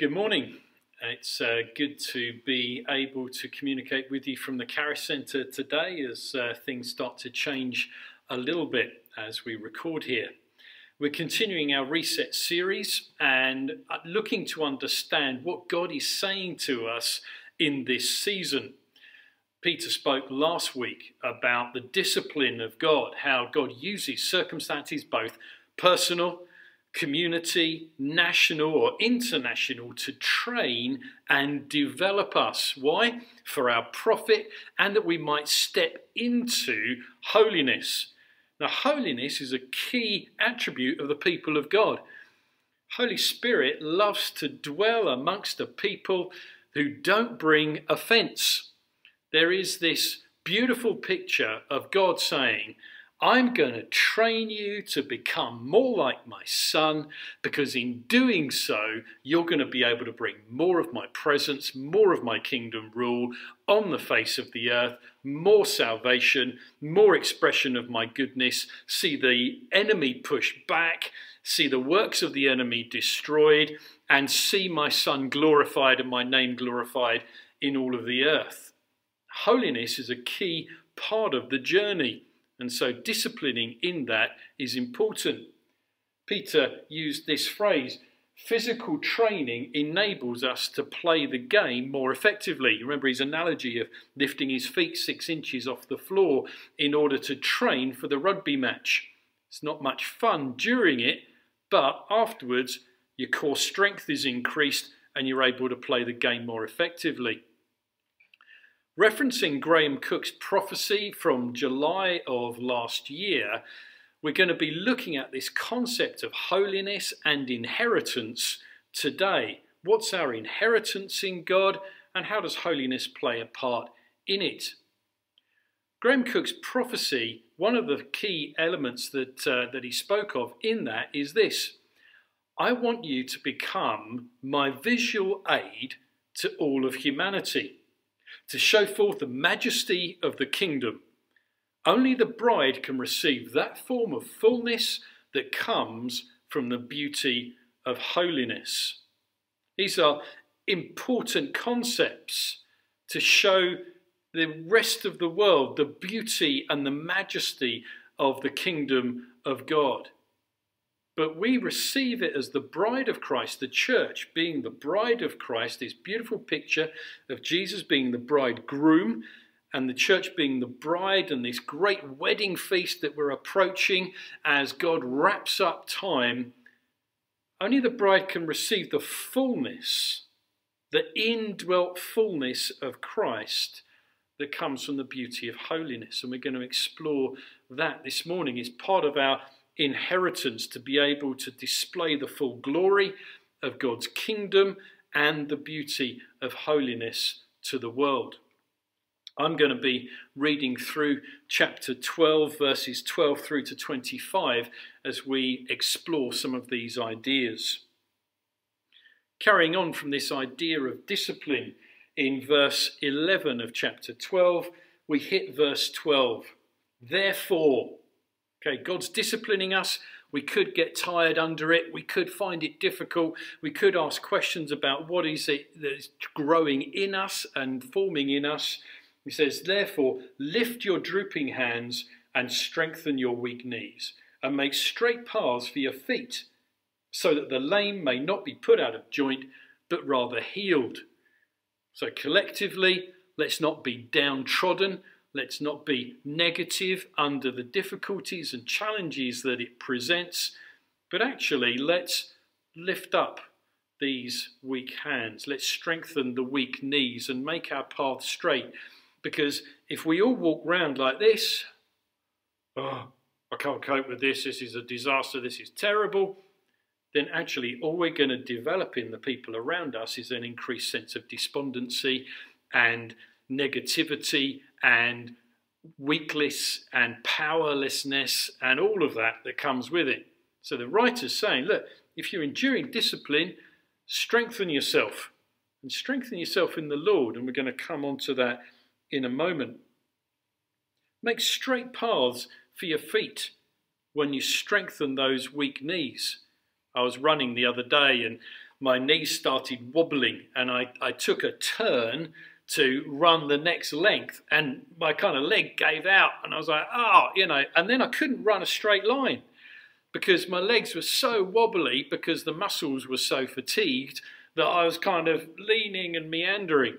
Good morning. It's uh, good to be able to communicate with you from the Charis Centre today as uh, things start to change a little bit as we record here. We're continuing our Reset series and uh, looking to understand what God is saying to us in this season. Peter spoke last week about the discipline of God, how God uses circumstances, both personal community, national or international, to train and develop us. Why? For our profit and that we might step into holiness. Now, holiness is a key attribute of the people of God. Holy Spirit loves to dwell amongst a people who don't bring offense. There is this beautiful picture of God saying, I'm going to train you to become more like my son because in doing so, you're going to be able to bring more of my presence, more of my kingdom rule on the face of the earth, more salvation, more expression of my goodness, see the enemy pushed back, see the works of the enemy destroyed, and see my son glorified and my name glorified in all of the earth. Holiness is a key part of the journey. And so disciplining in that is important. Peter used this phrase physical training enables us to play the game more effectively. Remember his analogy of lifting his feet six inches off the floor in order to train for the rugby match. It's not much fun during it, but afterwards your core strength is increased and you're able to play the game more effectively. Referencing Graham Cooke's prophecy from July of last year, we're going to be looking at this concept of holiness and inheritance today. What's our inheritance in God, and how does holiness play a part in it? Graham Cooke's prophecy, one of the key elements that, uh, that he spoke of in that is this I want you to become my visual aid to all of humanity to show forth the majesty of the kingdom. Only the bride can receive that form of fullness that comes from the beauty of holiness. These are important concepts to show the rest of the world the beauty and the majesty of the kingdom of God but we receive it as the bride of Christ, the church being the bride of Christ, this beautiful picture of Jesus being the bridegroom and the church being the bride, and this great wedding feast that we're approaching as God wraps up time. Only the bride can receive the fullness, the indwelt fullness of Christ that comes from the beauty of holiness. And we're going to explore that this morning. It's part of our inheritance to be able to display the full glory of God's kingdom and the beauty of holiness to the world. I'm going to be reading through chapter 12, verses 12 through to 25, as we explore some of these ideas. Carrying on from this idea of discipline, in verse 11 of chapter 12, we hit verse 12. Therefore, Okay, God's disciplining us. We could get tired under it. We could find it difficult. We could ask questions about what is it that is growing in us and forming in us. He says, Therefore, lift your drooping hands and strengthen your weak knees, and make straight paths for your feet, so that the lame may not be put out of joint, but rather healed. So, collectively, let's not be downtrodden, Let's not be negative under the difficulties and challenges that it presents, but actually let's lift up these weak hands. Let's strengthen the weak knees and make our path straight. Because if we all walk round like this, oh, I can't cope with this, this is a disaster, this is terrible, then actually all we're going to develop in the people around us is an increased sense of despondency and negativity and weakness and powerlessness and all of that that comes with it. So the writer's saying, look, if you're enduring discipline, strengthen yourself and strengthen yourself in the Lord. And we're going to come on to that in a moment. Make straight paths for your feet when you strengthen those weak knees. I was running the other day and my knees started wobbling and I, I took a turn to run the next length and my kind of leg gave out and I was like, oh, you know, and then I couldn't run a straight line because my legs were so wobbly because the muscles were so fatigued that I was kind of leaning and meandering.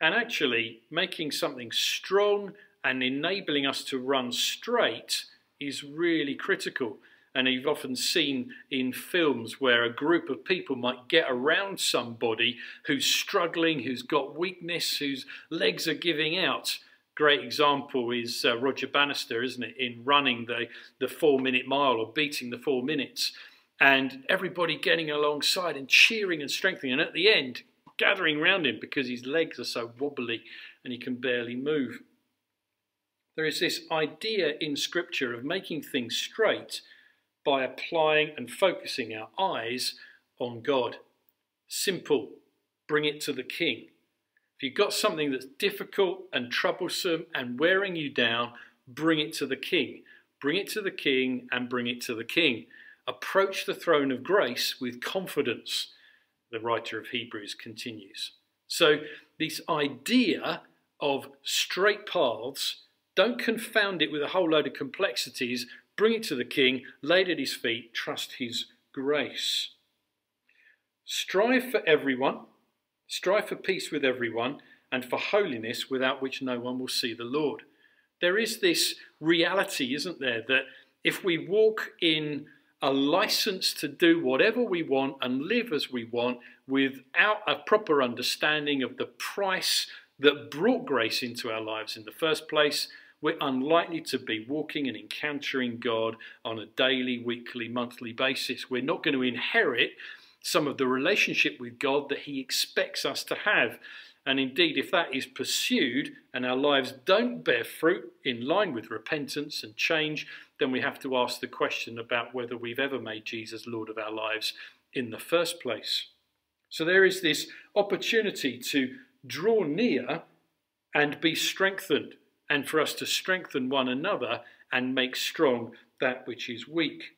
And actually, making something strong and enabling us to run straight is really critical. And you've often seen in films where a group of people might get around somebody who's struggling, who's got weakness, whose legs are giving out. Great example is uh, Roger Bannister, isn't it, in running the, the four minute mile or beating the four minutes. And everybody getting alongside and cheering and strengthening. And at the end, gathering around him because his legs are so wobbly and he can barely move. There is this idea in Scripture of making things straight by applying and focusing our eyes on God. Simple, bring it to the King. If you've got something that's difficult and troublesome and wearing you down, bring it to the King. Bring it to the King and bring it to the King. Approach the throne of grace with confidence, the writer of Hebrews continues. So, this idea of straight paths, don't confound it with a whole load of complexities bring it to the king, lay it at his feet, trust his grace. Strive for everyone, strive for peace with everyone, and for holiness without which no one will see the Lord. There is this reality, isn't there, that if we walk in a license to do whatever we want and live as we want without a proper understanding of the price that brought grace into our lives in the first place, we're unlikely to be walking and encountering God on a daily, weekly, monthly basis. We're not going to inherit some of the relationship with God that He expects us to have. And indeed, if that is pursued and our lives don't bear fruit in line with repentance and change, then we have to ask the question about whether we've ever made Jesus Lord of our lives in the first place. So there is this opportunity to draw near and be strengthened and for us to strengthen one another and make strong that which is weak.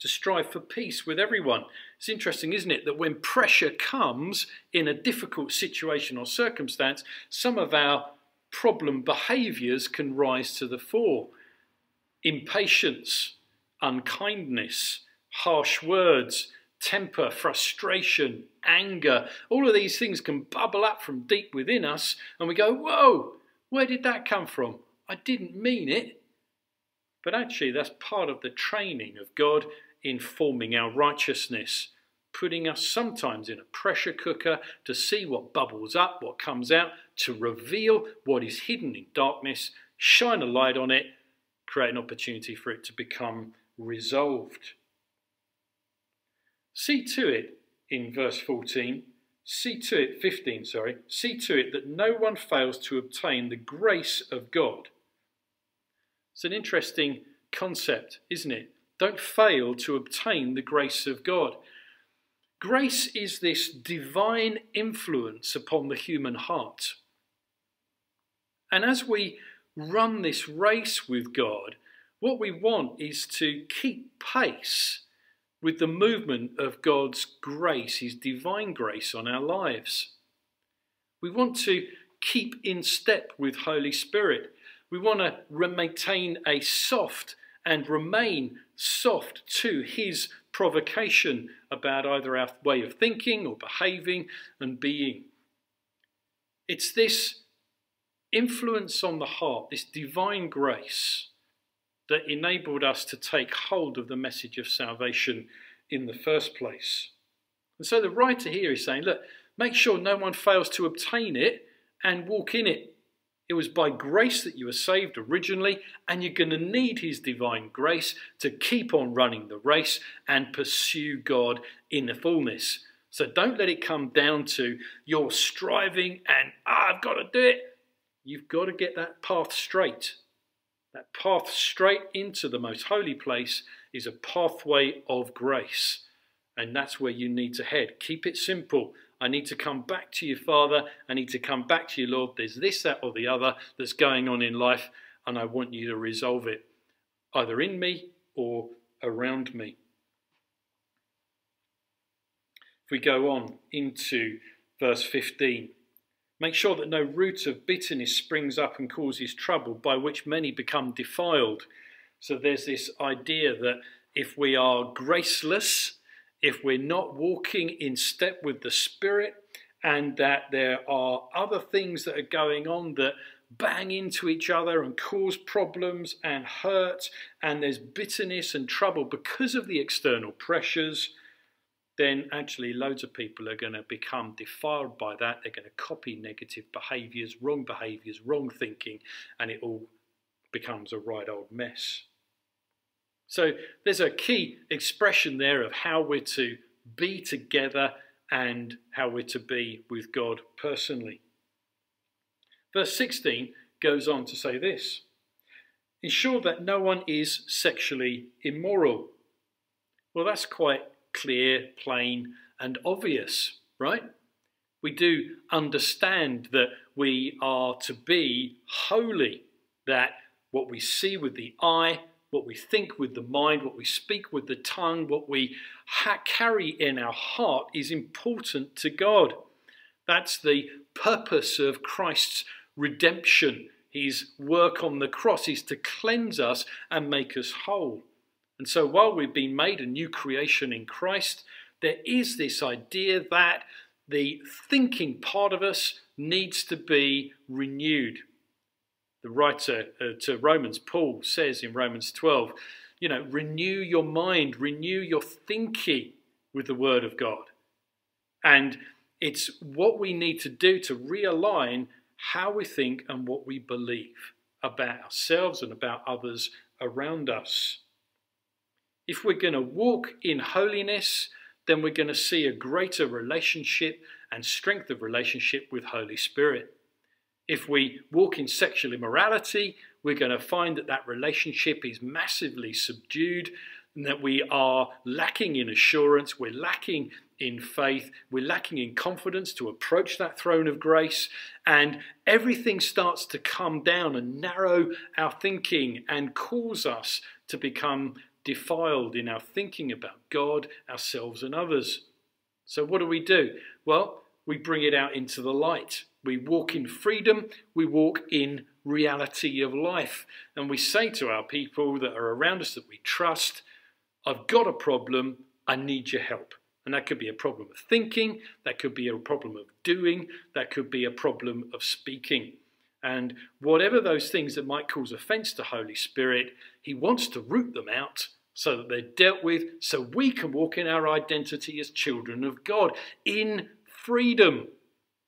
To strive for peace with everyone. It's interesting, isn't it, that when pressure comes in a difficult situation or circumstance, some of our problem behaviours can rise to the fore. Impatience, unkindness, harsh words, temper, frustration, anger, all of these things can bubble up from deep within us, and we go, Whoa, where did that come from? I didn't mean it. But actually, that's part of the training of God in forming our righteousness, putting us sometimes in a pressure cooker to see what bubbles up, what comes out, to reveal what is hidden in darkness, shine a light on it, create an opportunity for it to become resolved. See to it in verse 14 See to it, 15, sorry, see to it that no one fails to obtain the grace of God. It's an interesting concept, isn't it? Don't fail to obtain the grace of God. Grace is this divine influence upon the human heart. And as we run this race with God, what we want is to keep pace with the movement of God's grace, His divine grace on our lives. We want to keep in step with Holy Spirit. We want to maintain a soft and remain soft to His provocation about either our way of thinking or behaving and being. It's this influence on the heart, this divine grace that enabled us to take hold of the message of salvation in the first place. And so the writer here is saying, look, make sure no one fails to obtain it and walk in it. It was by grace that you were saved originally, and you're going to need His divine grace to keep on running the race and pursue God in the fullness. So don't let it come down to your striving and, ah, I've got to do it. You've got to get that path straight. That path straight into the most holy place is a pathway of grace. And that's where you need to head. Keep it simple. I need to come back to you, Father. I need to come back to you, Lord. There's this, that, or the other that's going on in life, and I want you to resolve it, either in me or around me. If we go on into verse 15, make sure that no root of bitterness springs up and causes trouble, by which many become defiled. So there's this idea that if we are graceless, if we're not walking in step with the Spirit, and that there are other things that are going on that bang into each other and cause problems and hurt, and there's bitterness and trouble because of the external pressures, then actually loads of people are going to become defiled by that. They're going to copy negative behaviors, wrong behaviors, wrong thinking, and it all becomes a right old mess. So there's a key expression there of how we're to be together and how we're to be with God personally. Verse 16 goes on to say this Ensure that no one is sexually immoral. Well, that's quite clear, plain, and obvious, right? We do understand that we are to be holy, that what we see with the eye, what we think with the mind, what we speak with the tongue, what we carry in our heart is important to God. That's the purpose of Christ's redemption. His work on the cross is to cleanse us and make us whole. And so while we've been made a new creation in Christ, there is this idea that the thinking part of us needs to be renewed. The writer uh, to Romans, Paul, says in Romans 12, you know, renew your mind, renew your thinking with the Word of God. And it's what we need to do to realign how we think and what we believe about ourselves and about others around us. If we're going to walk in holiness, then we're going to see a greater relationship and strength of relationship with Holy Spirit. If we walk in sexual immorality, we're going to find that that relationship is massively subdued and that we are lacking in assurance, we're lacking in faith, we're lacking in confidence to approach that throne of grace, and everything starts to come down and narrow our thinking and cause us to become defiled in our thinking about God, ourselves, and others. So, what do we do? Well, we bring it out into the light. We walk in freedom, we walk in reality of life. And we say to our people that are around us that we trust, I've got a problem, I need your help. And that could be a problem of thinking, that could be a problem of doing, that could be a problem of speaking. And whatever those things that might cause offense to Holy Spirit, He wants to root them out so that they're dealt with, so we can walk in our identity as children of God in freedom.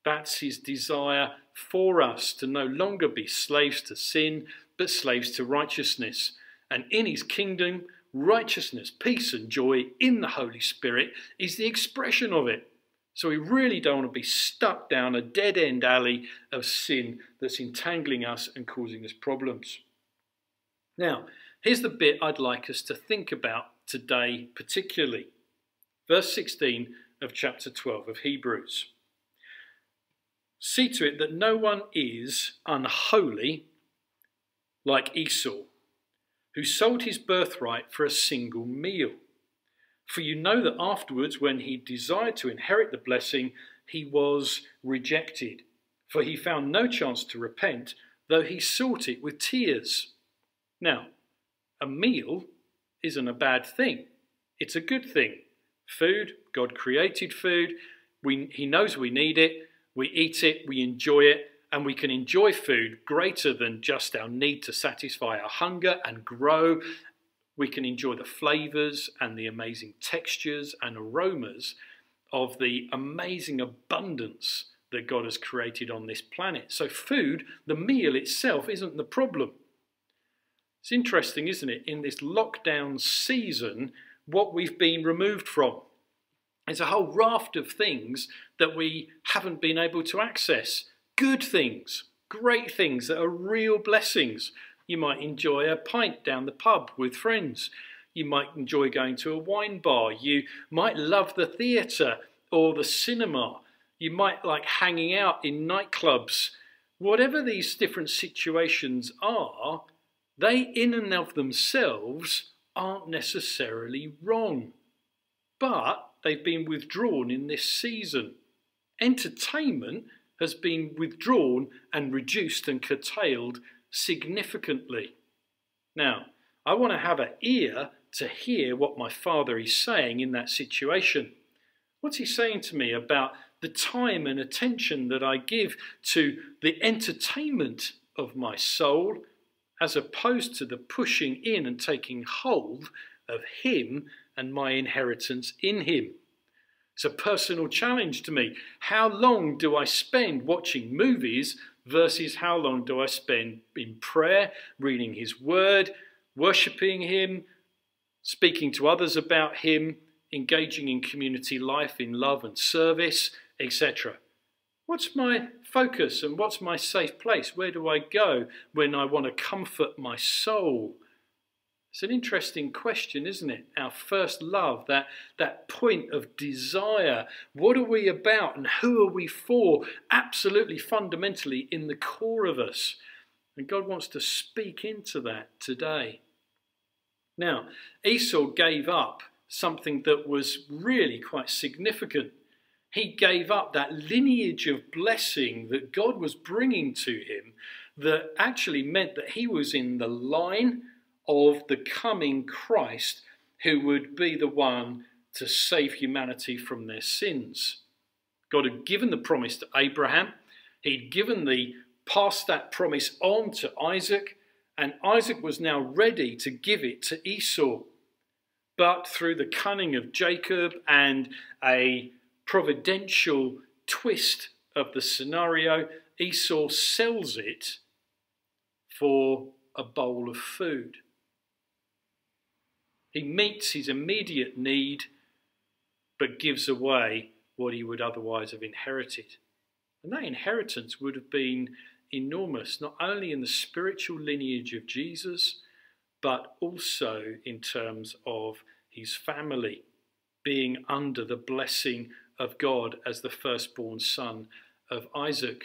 That's His desire for us to no longer be slaves to sin, but slaves to righteousness. And in His kingdom, righteousness, peace, and joy in the Holy Spirit is the expression of it. So we really don't want to be stuck down a dead end alley of sin that's entangling us and causing us problems. Now, here's the bit I'd like us to think about today, particularly. Verse 16 of chapter 12 of Hebrews. See to it that no one is unholy like Esau who sold his birthright for a single meal. For you know that afterwards, when he desired to inherit the blessing, he was rejected. For he found no chance to repent, though he sought it with tears. Now, a meal isn't a bad thing, it's a good thing. Food, God created food, we, he knows we need it, we eat it, we enjoy it, and we can enjoy food greater than just our need to satisfy our hunger and grow. We can enjoy the flavors and the amazing textures and aromas of the amazing abundance that God has created on this planet. So, food, the meal itself, isn't the problem. It's interesting, isn't it, in this lockdown season, what we've been removed from. There's a whole raft of things that we haven't been able to access good things, great things that are real blessings. You might enjoy a pint down the pub with friends. You might enjoy going to a wine bar. You might love the theatre or the cinema. You might like hanging out in nightclubs. Whatever these different situations are, they in and of themselves aren't necessarily wrong. But they've been withdrawn in this season. Entertainment has been withdrawn and reduced and curtailed significantly. Now, I want to have an ear to hear what my father is saying in that situation. What's he saying to me about the time and attention that I give to the entertainment of my soul as opposed to the pushing in and taking hold of Him and my inheritance in Him? It's a personal challenge to me. How long do I spend watching movies versus how long do I spend in prayer, reading His Word, worshipping Him, speaking to others about Him, engaging in community life, in love and service, etc. What's my focus and what's my safe place? Where do I go when I want to comfort my soul? It's an interesting question, isn't it? Our first love, that, that point of desire. What are we about and who are we for? Absolutely fundamentally in the core of us. And God wants to speak into that today. Now, Esau gave up something that was really quite significant. He gave up that lineage of blessing that God was bringing to him that actually meant that he was in the line of the coming Christ who would be the one to save humanity from their sins. God had given the promise to Abraham, he'd given the passed that promise on to Isaac, and Isaac was now ready to give it to Esau. But through the cunning of Jacob and a providential twist of the scenario, Esau sells it for a bowl of food. He meets his immediate need, but gives away what he would otherwise have inherited. And that inheritance would have been enormous, not only in the spiritual lineage of Jesus, but also in terms of his family being under the blessing of God as the firstborn son of Isaac,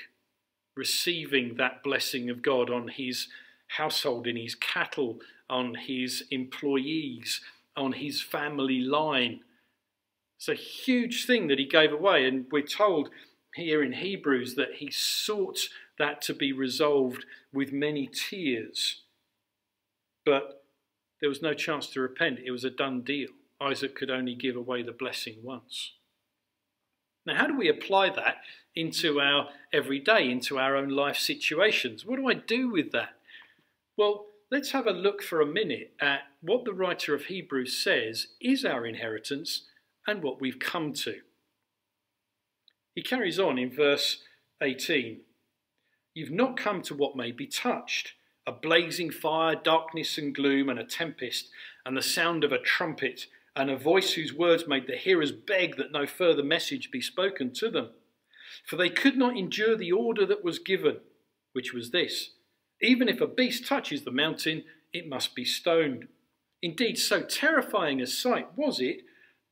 receiving that blessing of God on his household, in his cattle, on his employees, on his family line. It's a huge thing that he gave away, and we're told here in Hebrews that he sought that to be resolved with many tears. But there was no chance to repent, it was a done deal. Isaac could only give away the blessing once. Now, how do we apply that into our everyday, into our own life situations? What do I do with that? Well, let's have a look for a minute at what the writer of Hebrews says is our inheritance and what we've come to. He carries on in verse 18 You've not come to what may be touched a blazing fire, darkness and gloom, and a tempest, and the sound of a trumpet, and a voice whose words made the hearers beg that no further message be spoken to them. For they could not endure the order that was given, which was this even if a beast touches the mountain, it must be stoned. Indeed, so terrifying a sight was it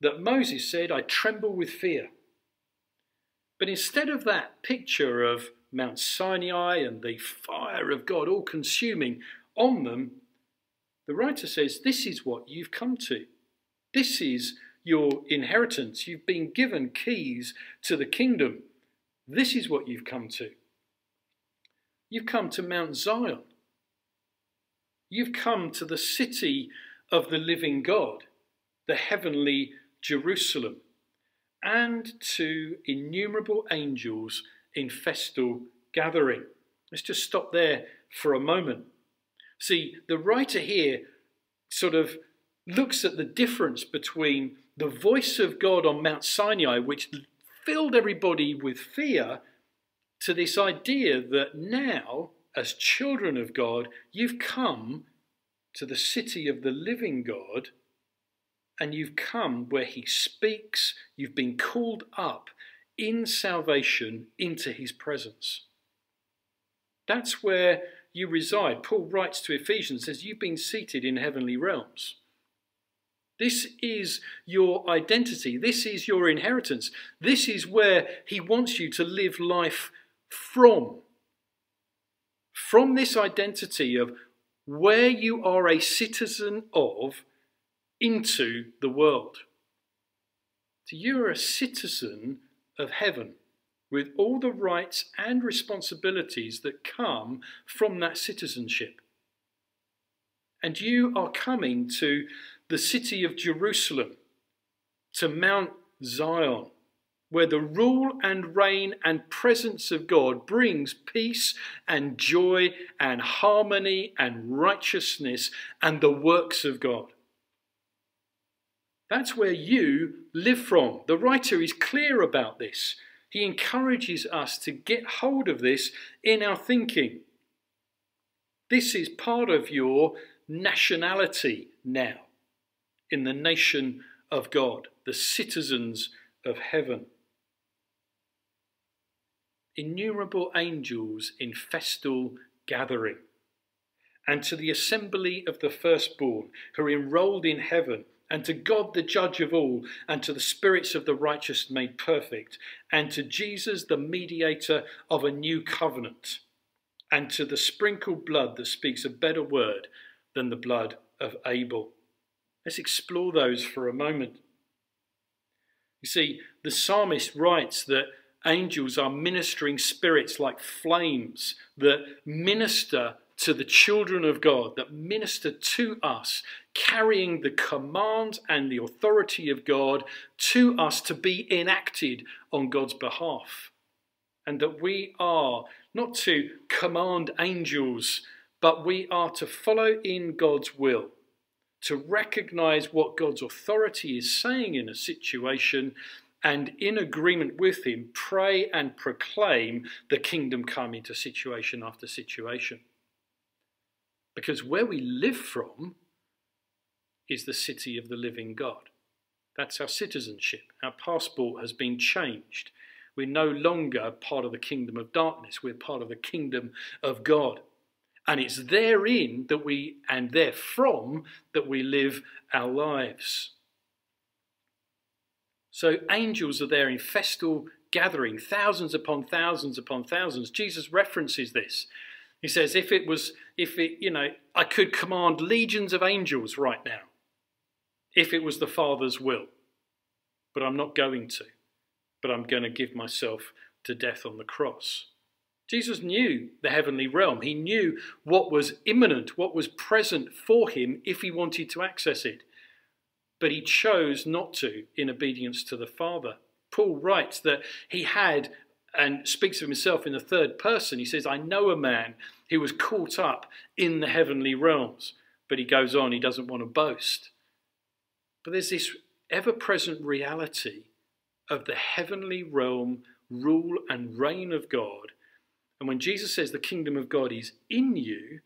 that Moses said, I tremble with fear. But instead of that picture of Mount Sinai and the fire of God all consuming on them, the writer says, This is what you've come to. This is your inheritance. You've been given keys to the kingdom. This is what you've come to. You've come to Mount Zion. You've come to the city of the living God, the heavenly Jerusalem, and to innumerable angels in festal gathering. Let's just stop there for a moment. See, the writer here sort of looks at the difference between the voice of God on Mount Sinai, which filled everybody with fear, to this idea that now, as children of God, you've come to the city of the living God and you've come where He speaks, you've been called up in salvation into His presence. That's where you reside. Paul writes to Ephesians, says, You've been seated in heavenly realms. This is your identity. This is your inheritance. This is where he wants you to live life from. From this identity of where you are a citizen of into the world. So you're a citizen of heaven with all the rights and responsibilities that come from that citizenship. And you are coming to the city of Jerusalem, to Mount Zion, where the rule and reign and presence of God brings peace and joy and harmony and righteousness and the works of God. That's where you live from. The writer is clear about this. He encourages us to get hold of this in our thinking. This is part of your nationality now in the nation of God, the citizens of heaven. Innumerable angels in festal gathering, and to the assembly of the firstborn who are enrolled in heaven and to God the judge of all, and to the spirits of the righteous made perfect, and to Jesus the mediator of a new covenant, and to the sprinkled blood that speaks a better word than the blood of Abel. Let's explore those for a moment. You see, the psalmist writes that angels are ministering spirits like flames that minister to the children of God, that minister to us, carrying the command and the authority of God to us to be enacted on God's behalf. And that we are not to command angels, but we are to follow in God's will, to recognize what God's authority is saying in a situation and in agreement with him, pray and proclaim the kingdom come into situation after situation. Because where we live from is the city of the living God. That's our citizenship. Our passport has been changed. We're no longer part of the kingdom of darkness, we're part of the kingdom of God. And it's therein that we, and therefrom, that we live our lives. So angels are there in festal gathering, thousands upon thousands upon thousands. Jesus references this. He says, if it was, if it, you know, I could command legions of angels right now, if it was the Father's will. But I'm not going to. But I'm going to give myself to death on the cross. Jesus knew the heavenly realm. He knew what was imminent, what was present for him if he wanted to access it. But he chose not to in obedience to the Father. Paul writes that he had and speaks of himself in the third person. He says, I know a man who was caught up in the heavenly realms. But he goes on, he doesn't want to boast. But there's this ever present reality of the heavenly realm, rule, and reign of God. And when Jesus says the kingdom of God is in you,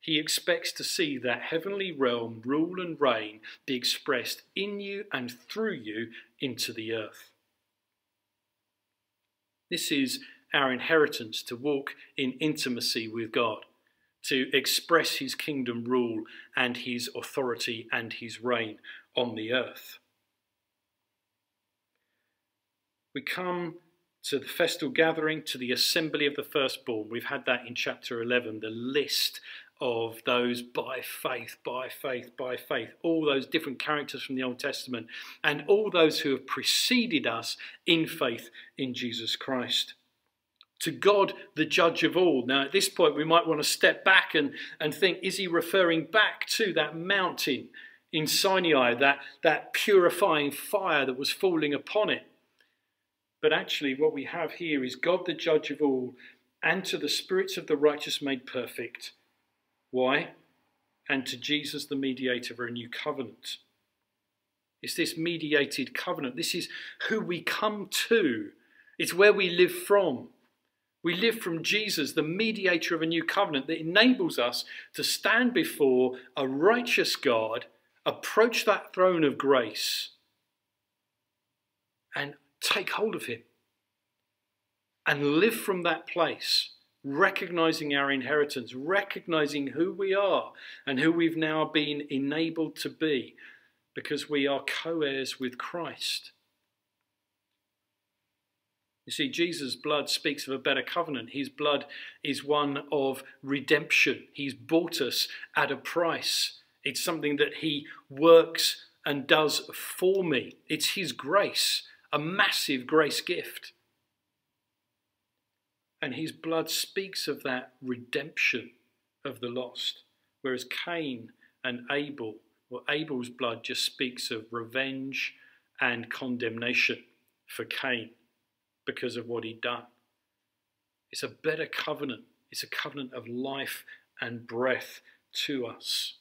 he expects to see that heavenly realm, rule, and reign be expressed in you and through you into the earth. This is our inheritance to walk in intimacy with God, to express his kingdom rule and his authority and his reign on the earth. We come to the festal gathering, to the assembly of the firstborn. We've had that in chapter 11, the list of those by faith, by faith, by faith, all those different characters from the Old Testament, and all those who have preceded us in faith in Jesus Christ. To God, the judge of all. Now, at this point, we might want to step back and, and think is he referring back to that mountain in Sinai, that, that purifying fire that was falling upon it? But actually, what we have here is God, the judge of all, and to the spirits of the righteous made perfect why? And to Jesus, the mediator of a new covenant. It's this mediated covenant. This is who we come to, it's where we live from. We live from Jesus, the mediator of a new covenant that enables us to stand before a righteous God, approach that throne of grace, and take hold of Him and live from that place recognizing our inheritance, recognizing who we are and who we've now been enabled to be because we are co heirs with Christ. You see, Jesus' blood speaks of a better covenant. His blood is one of redemption. He's bought us at a price. It's something that He works and does for me. It's His grace, a massive grace gift. And His blood speaks of that redemption of the lost, whereas Cain and Abel, or Abel's blood just speaks of revenge and condemnation for Cain because of what he'd done. It's a better covenant. It's a covenant of life and breath to us.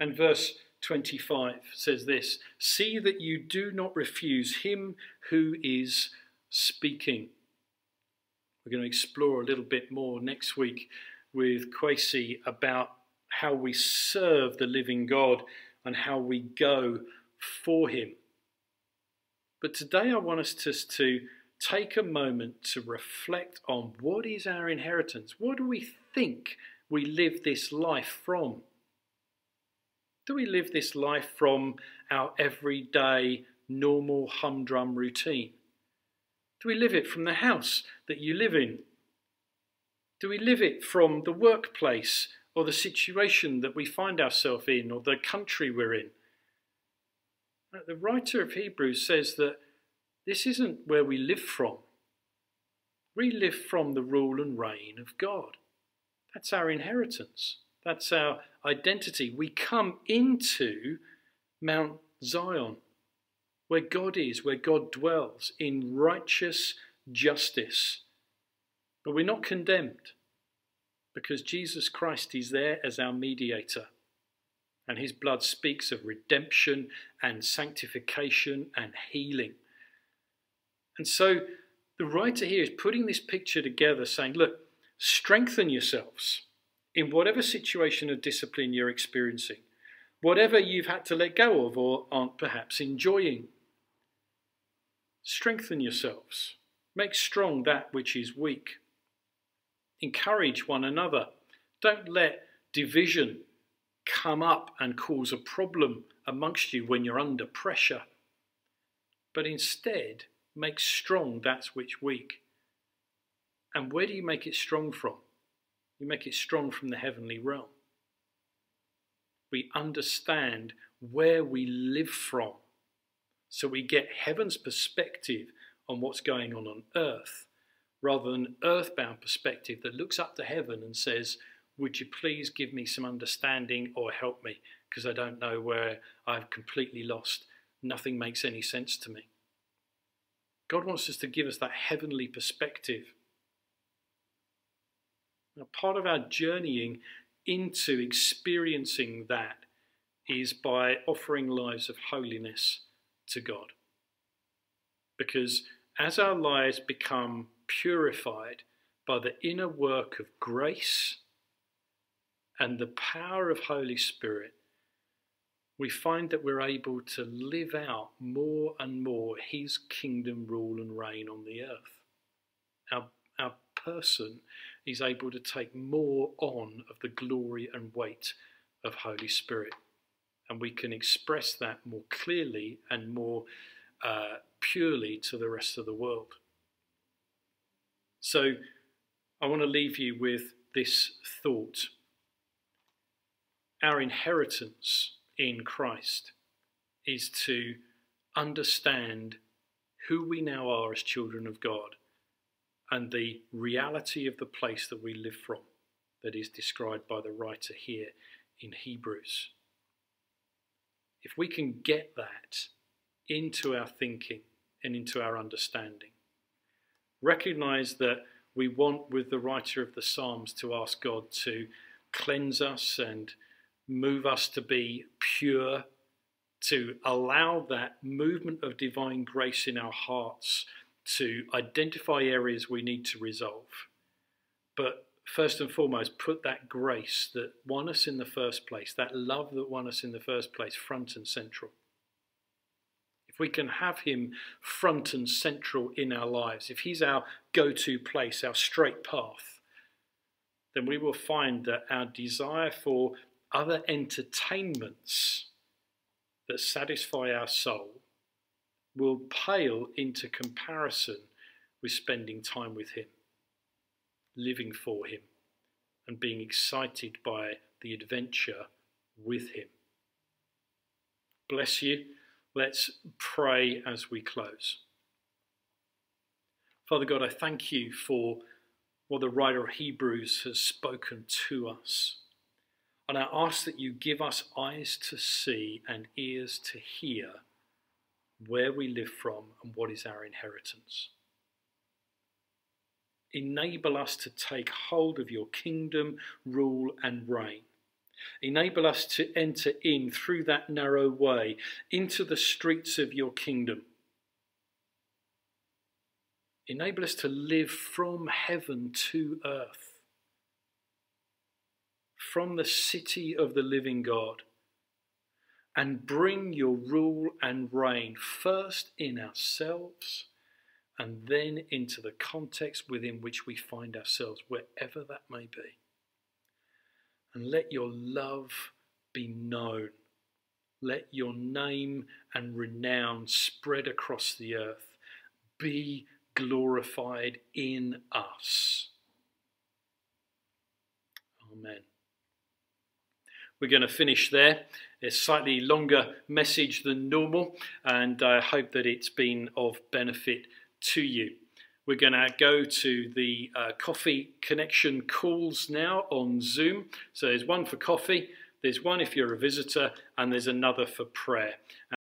And verse 25 says this See that you do not refuse him who is speaking. We're going to explore a little bit more next week with Kwesi about how we serve the living God and how we go for him. But today I want us just to take a moment to reflect on what is our inheritance? What do we think we live this life from? Do we live this life from our everyday, normal, humdrum routine? Do we live it from the house that you live in? Do we live it from the workplace or the situation that we find ourselves in or the country we're in? Uh, the writer of Hebrews says that this isn't where we live from. We live from the rule and reign of God. That's our inheritance. That's our identity. We come into Mount Zion, where God is, where God dwells in righteous justice. But we're not condemned because Jesus Christ is there as our mediator. And his blood speaks of redemption and sanctification and healing. And so the writer here is putting this picture together saying, look, strengthen yourselves in whatever situation of discipline you're experiencing, whatever you've had to let go of or aren't perhaps enjoying. Strengthen yourselves. Make strong that which is weak. Encourage one another. Don't let division come up and cause a problem amongst you when you're under pressure. But instead, make strong that which weak. And where do you make it strong from? You make it strong from the heavenly realm. We understand where we live from. So we get heaven's perspective on what's going on on earth rather than an earthbound perspective that looks up to heaven and says, Would you please give me some understanding or help me? Because I don't know where I've completely lost. Nothing makes any sense to me. God wants us to give us that heavenly perspective. Now, part of our journeying into experiencing that is by offering lives of holiness to God. Because as our lives become purified by the inner work of grace and the power of Holy Spirit, we find that we're able to live out more and more His kingdom rule and reign on the earth. Our, our person is able to take more on of the glory and weight of Holy Spirit. And we can express that more clearly and more uh, purely to the rest of the world. So I want to leave you with this thought. Our inheritance in Christ is to understand who we now are as children of God and the reality of the place that we live from that is described by the writer here in Hebrews. If we can get that into our thinking and into our understanding, recognize that we want, with the writer of the Psalms, to ask God to cleanse us and move us to be pure, to allow that movement of divine grace in our hearts to identify areas we need to resolve. But first and foremost, put that grace that won us in the first place, that love that won us in the first place, front and central. If we can have Him front and central in our lives, if He's our go to place, our straight path, then we will find that our desire for other entertainments that satisfy our soul will pale into comparison with spending time with Him, living for Him, and being excited by the adventure with Him. Bless you. Let's pray as we close. Father God, I thank you for what the writer of Hebrews has spoken to us. And I ask that you give us eyes to see and ears to hear where we live from and what is our inheritance. Enable us to take hold of your kingdom, rule, and reign. Enable us to enter in through that narrow way into the streets of your kingdom. Enable us to live from heaven to earth, from the city of the living God, and bring your rule and reign first in ourselves and then into the context within which we find ourselves, wherever that may be. And let your love be known. Let your name and renown spread across the earth. Be glorified in us. Amen. We're going to finish there. A slightly longer message than normal, and I hope that it's been of benefit to you. We're going to go to the uh, coffee connection calls now on Zoom. So there's one for coffee, there's one if you're a visitor, and there's another for prayer.